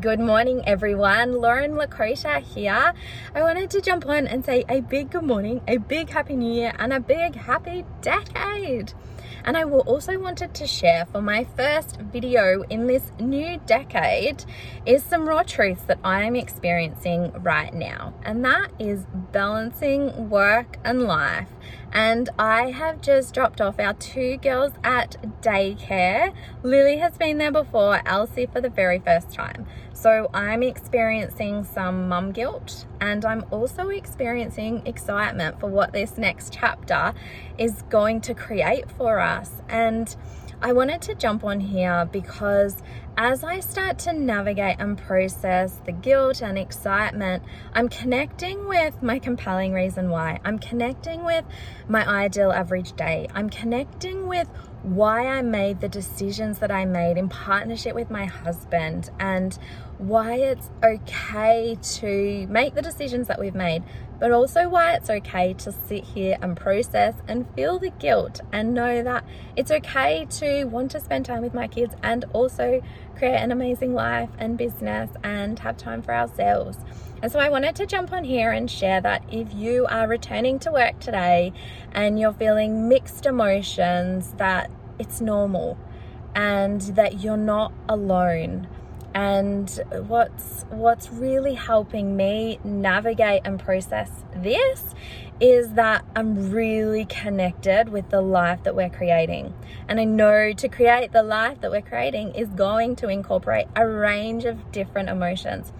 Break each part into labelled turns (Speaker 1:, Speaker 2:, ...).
Speaker 1: Good morning, everyone. Lauren Lakota here. I wanted to jump on and say a big good morning, a big happy new year, and a big happy decade. And I also wanted to share for my first video in this new decade is some raw truths that I am experiencing right now. And that is balancing work and life. And I have just dropped off our two girls at daycare. Lily has been there before, Elsie for the very first time. So I'm experiencing some mum guilt and I'm also experiencing excitement for what this next chapter is going to create for us. And I wanted to jump on here because as I start to navigate and process the guilt and excitement, I'm connecting with my compelling reason why. I'm connecting with my ideal average day. I'm connecting with why I made the decisions that I made in partnership with my husband and why it's okay to make the decisions that we've made, but also why it's okay to sit here and process and feel the guilt and know that it's okay to want to spend time with my kids and also create an amazing life and business and have time for ourselves. And so I wanted to jump on here and share that if you are returning to work today and you're feeling mixed emotions, that it's normal and that you're not alone. And what's what's really helping me navigate and process this is that I'm really connected with the life that we're creating. And I know to create the life that we're creating is going to incorporate a range of different emotions.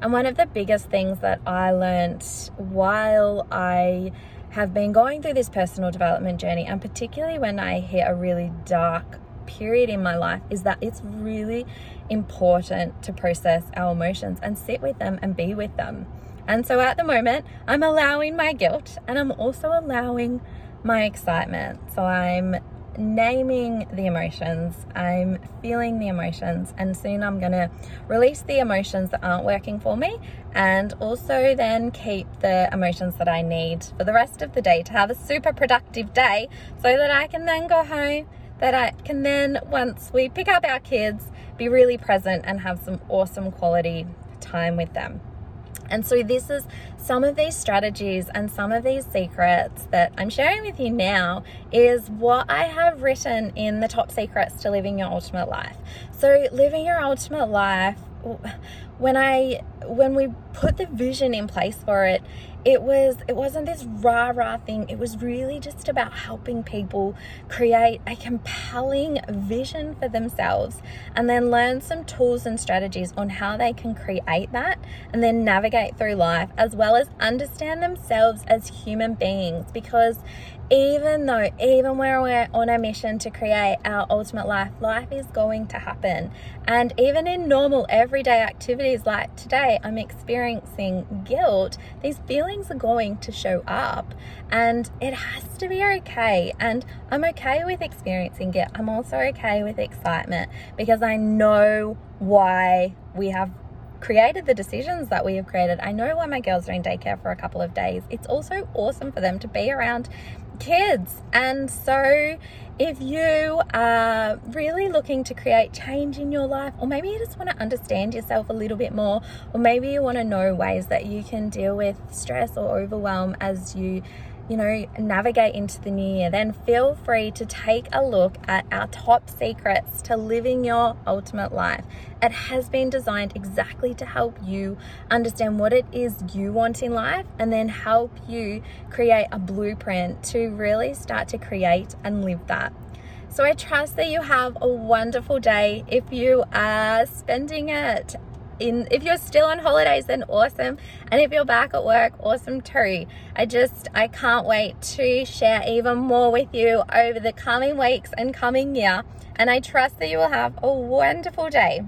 Speaker 1: And one of the biggest things that I learned while I have been going through this personal development journey, and particularly when I hit a really dark period in my life, is that it's really important to process our emotions and sit with them and be with them. And so at the moment, I'm allowing my guilt and I'm also allowing my excitement. So I'm naming the emotions, I'm feeling the emotions, and soon I'm going to release the emotions that aren't working for me and also then keep the emotions that I need for the rest of the day to have a super productive day so that I can then go home. That I can then, once we pick up our kids, be really present and have some awesome quality time with them. And so, this is some of these strategies and some of these secrets that I'm sharing with you now is what I have written in the top secrets to living your ultimate life. So, living your ultimate life when I when we put the vision in place for it, it was it wasn't this rah rah thing. It was really just about helping people create a compelling vision for themselves and then learn some tools and strategies on how they can create that and then navigate through life as well as understand themselves as human beings because even though even where we're on a mission to create our ultimate life life is going to happen and even in normal everyday activities like today i'm experiencing guilt. These feelings are going to show up and it has to be okay. And i'm okay with experiencing it i'm also okay with excitement because i know why we have created the decisions that we have created. I know why my girls are in daycare for a couple of days. It's also awesome for them to be around kids. And so, if you are really looking to create change in your life, or maybe you just want to understand yourself a little bit more, or maybe you want to know ways that you can deal with stress or overwhelm as you you know, navigate into the new year, then feel free to take a look at our top secrets to living your ultimate life. It has been designed exactly to help you understand what it is you want in life and then help you create a blueprint to really start to create and live that. So I trust that you have a wonderful day. If you are spending it in if you're still on holidays then awesome. And if you're back at work awesome too. I just i can't wait to share even more with you over the coming weeks and coming year. And i trust that you will have a wonderful day